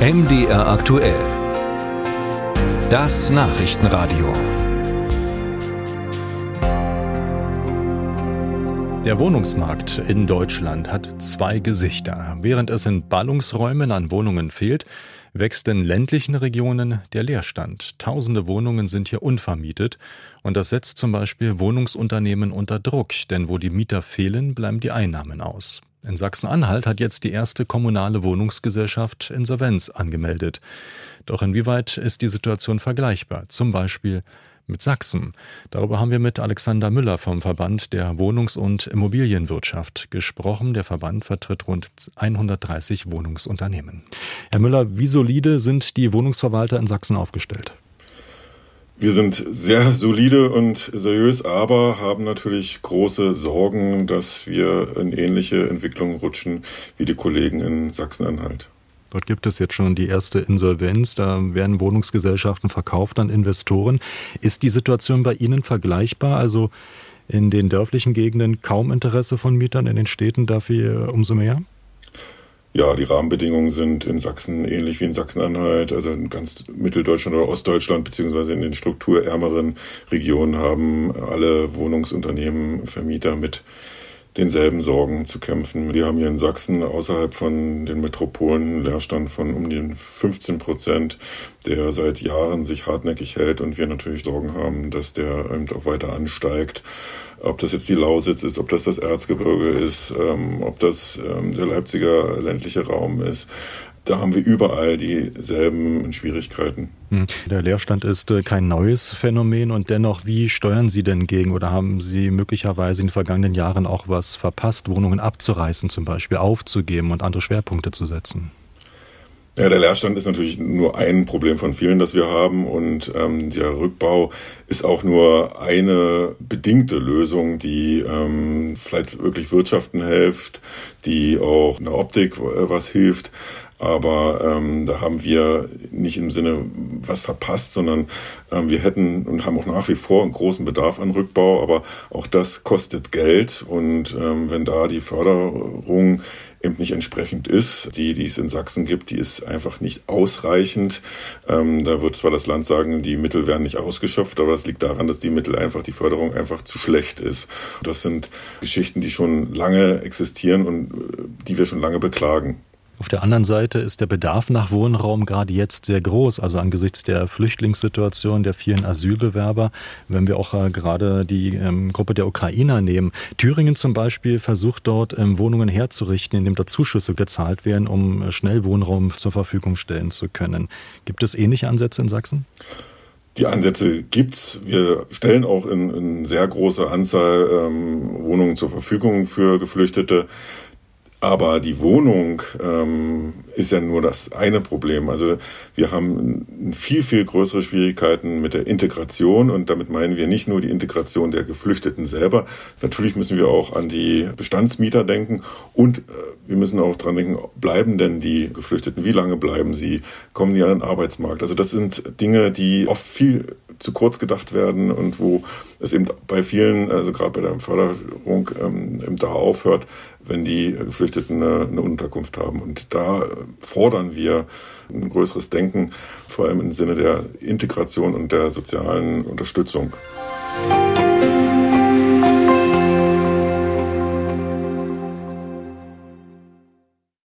MDR aktuell. Das Nachrichtenradio. Der Wohnungsmarkt in Deutschland hat zwei Gesichter. Während es in Ballungsräumen an Wohnungen fehlt, wächst in ländlichen Regionen der Leerstand. Tausende Wohnungen sind hier unvermietet und das setzt zum Beispiel Wohnungsunternehmen unter Druck, denn wo die Mieter fehlen, bleiben die Einnahmen aus. In Sachsen-Anhalt hat jetzt die erste kommunale Wohnungsgesellschaft Insolvenz angemeldet. Doch inwieweit ist die Situation vergleichbar? Zum Beispiel mit Sachsen. Darüber haben wir mit Alexander Müller vom Verband der Wohnungs- und Immobilienwirtschaft gesprochen. Der Verband vertritt rund 130 Wohnungsunternehmen. Herr Müller, wie solide sind die Wohnungsverwalter in Sachsen aufgestellt? Wir sind sehr solide und seriös, aber haben natürlich große Sorgen, dass wir in ähnliche Entwicklungen rutschen wie die Kollegen in Sachsen-Anhalt. Dort gibt es jetzt schon die erste Insolvenz. Da werden Wohnungsgesellschaften verkauft an Investoren. Ist die Situation bei Ihnen vergleichbar? Also in den dörflichen Gegenden kaum Interesse von Mietern, in den Städten dafür umso mehr? Ja, die Rahmenbedingungen sind in Sachsen ähnlich wie in Sachsen-Anhalt. Also in ganz Mitteldeutschland oder Ostdeutschland, beziehungsweise in den strukturärmeren Regionen haben alle Wohnungsunternehmen, Vermieter mit denselben Sorgen zu kämpfen. Wir haben hier in Sachsen außerhalb von den Metropolen einen Leerstand von um die 15 Prozent, der seit Jahren sich hartnäckig hält und wir natürlich Sorgen haben, dass der eben auch weiter ansteigt. Ob das jetzt die Lausitz ist, ob das das Erzgebirge ist, ähm, ob das ähm, der Leipziger ländliche Raum ist da haben wir überall dieselben Schwierigkeiten. Hm. Der Leerstand ist äh, kein neues Phänomen und dennoch, wie steuern Sie denn gegen oder haben Sie möglicherweise in den vergangenen Jahren auch was verpasst, Wohnungen abzureißen zum Beispiel, aufzugeben und andere Schwerpunkte zu setzen? Ja, der Leerstand ist natürlich nur ein Problem von vielen, das wir haben und ähm, der Rückbau ist auch nur eine bedingte Lösung, die ähm, vielleicht wirklich Wirtschaften hilft, die auch in der Optik äh, was hilft. Aber ähm, da haben wir nicht im Sinne was verpasst, sondern ähm, wir hätten und haben auch nach wie vor einen großen Bedarf an Rückbau. Aber auch das kostet Geld. Und ähm, wenn da die Förderung eben nicht entsprechend ist, die, die es in Sachsen gibt, die ist einfach nicht ausreichend. Ähm, da wird zwar das Land sagen, die Mittel werden nicht ausgeschöpft, aber das liegt daran, dass die Mittel einfach, die Förderung einfach zu schlecht ist. Das sind Geschichten, die schon lange existieren und äh, die wir schon lange beklagen. Auf der anderen Seite ist der Bedarf nach Wohnraum gerade jetzt sehr groß, also angesichts der Flüchtlingssituation der vielen Asylbewerber, wenn wir auch äh, gerade die ähm, Gruppe der Ukrainer nehmen. Thüringen zum Beispiel versucht dort ähm, Wohnungen herzurichten, indem da Zuschüsse gezahlt werden, um äh, schnell Wohnraum zur Verfügung stellen zu können. Gibt es ähnliche Ansätze in Sachsen? Die Ansätze gibt's. Wir stellen auch in, in sehr großer Anzahl ähm, Wohnungen zur Verfügung für Geflüchtete. Aber die Wohnung ähm, ist ja nur das eine Problem. Also wir haben viel, viel größere Schwierigkeiten mit der Integration und damit meinen wir nicht nur die Integration der Geflüchteten selber. Natürlich müssen wir auch an die Bestandsmieter denken und äh, wir müssen auch dran denken, bleiben denn die Geflüchteten? Wie lange bleiben sie? Kommen die an den Arbeitsmarkt? Also das sind Dinge, die oft viel zu kurz gedacht werden und wo es eben bei vielen, also gerade bei der Förderung, ähm, eben da aufhört, wenn die Geflüchteten eine, eine Unterkunft haben. Und da fordern wir ein größeres Denken, vor allem im Sinne der Integration und der sozialen Unterstützung.